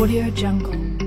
Audio Jungle.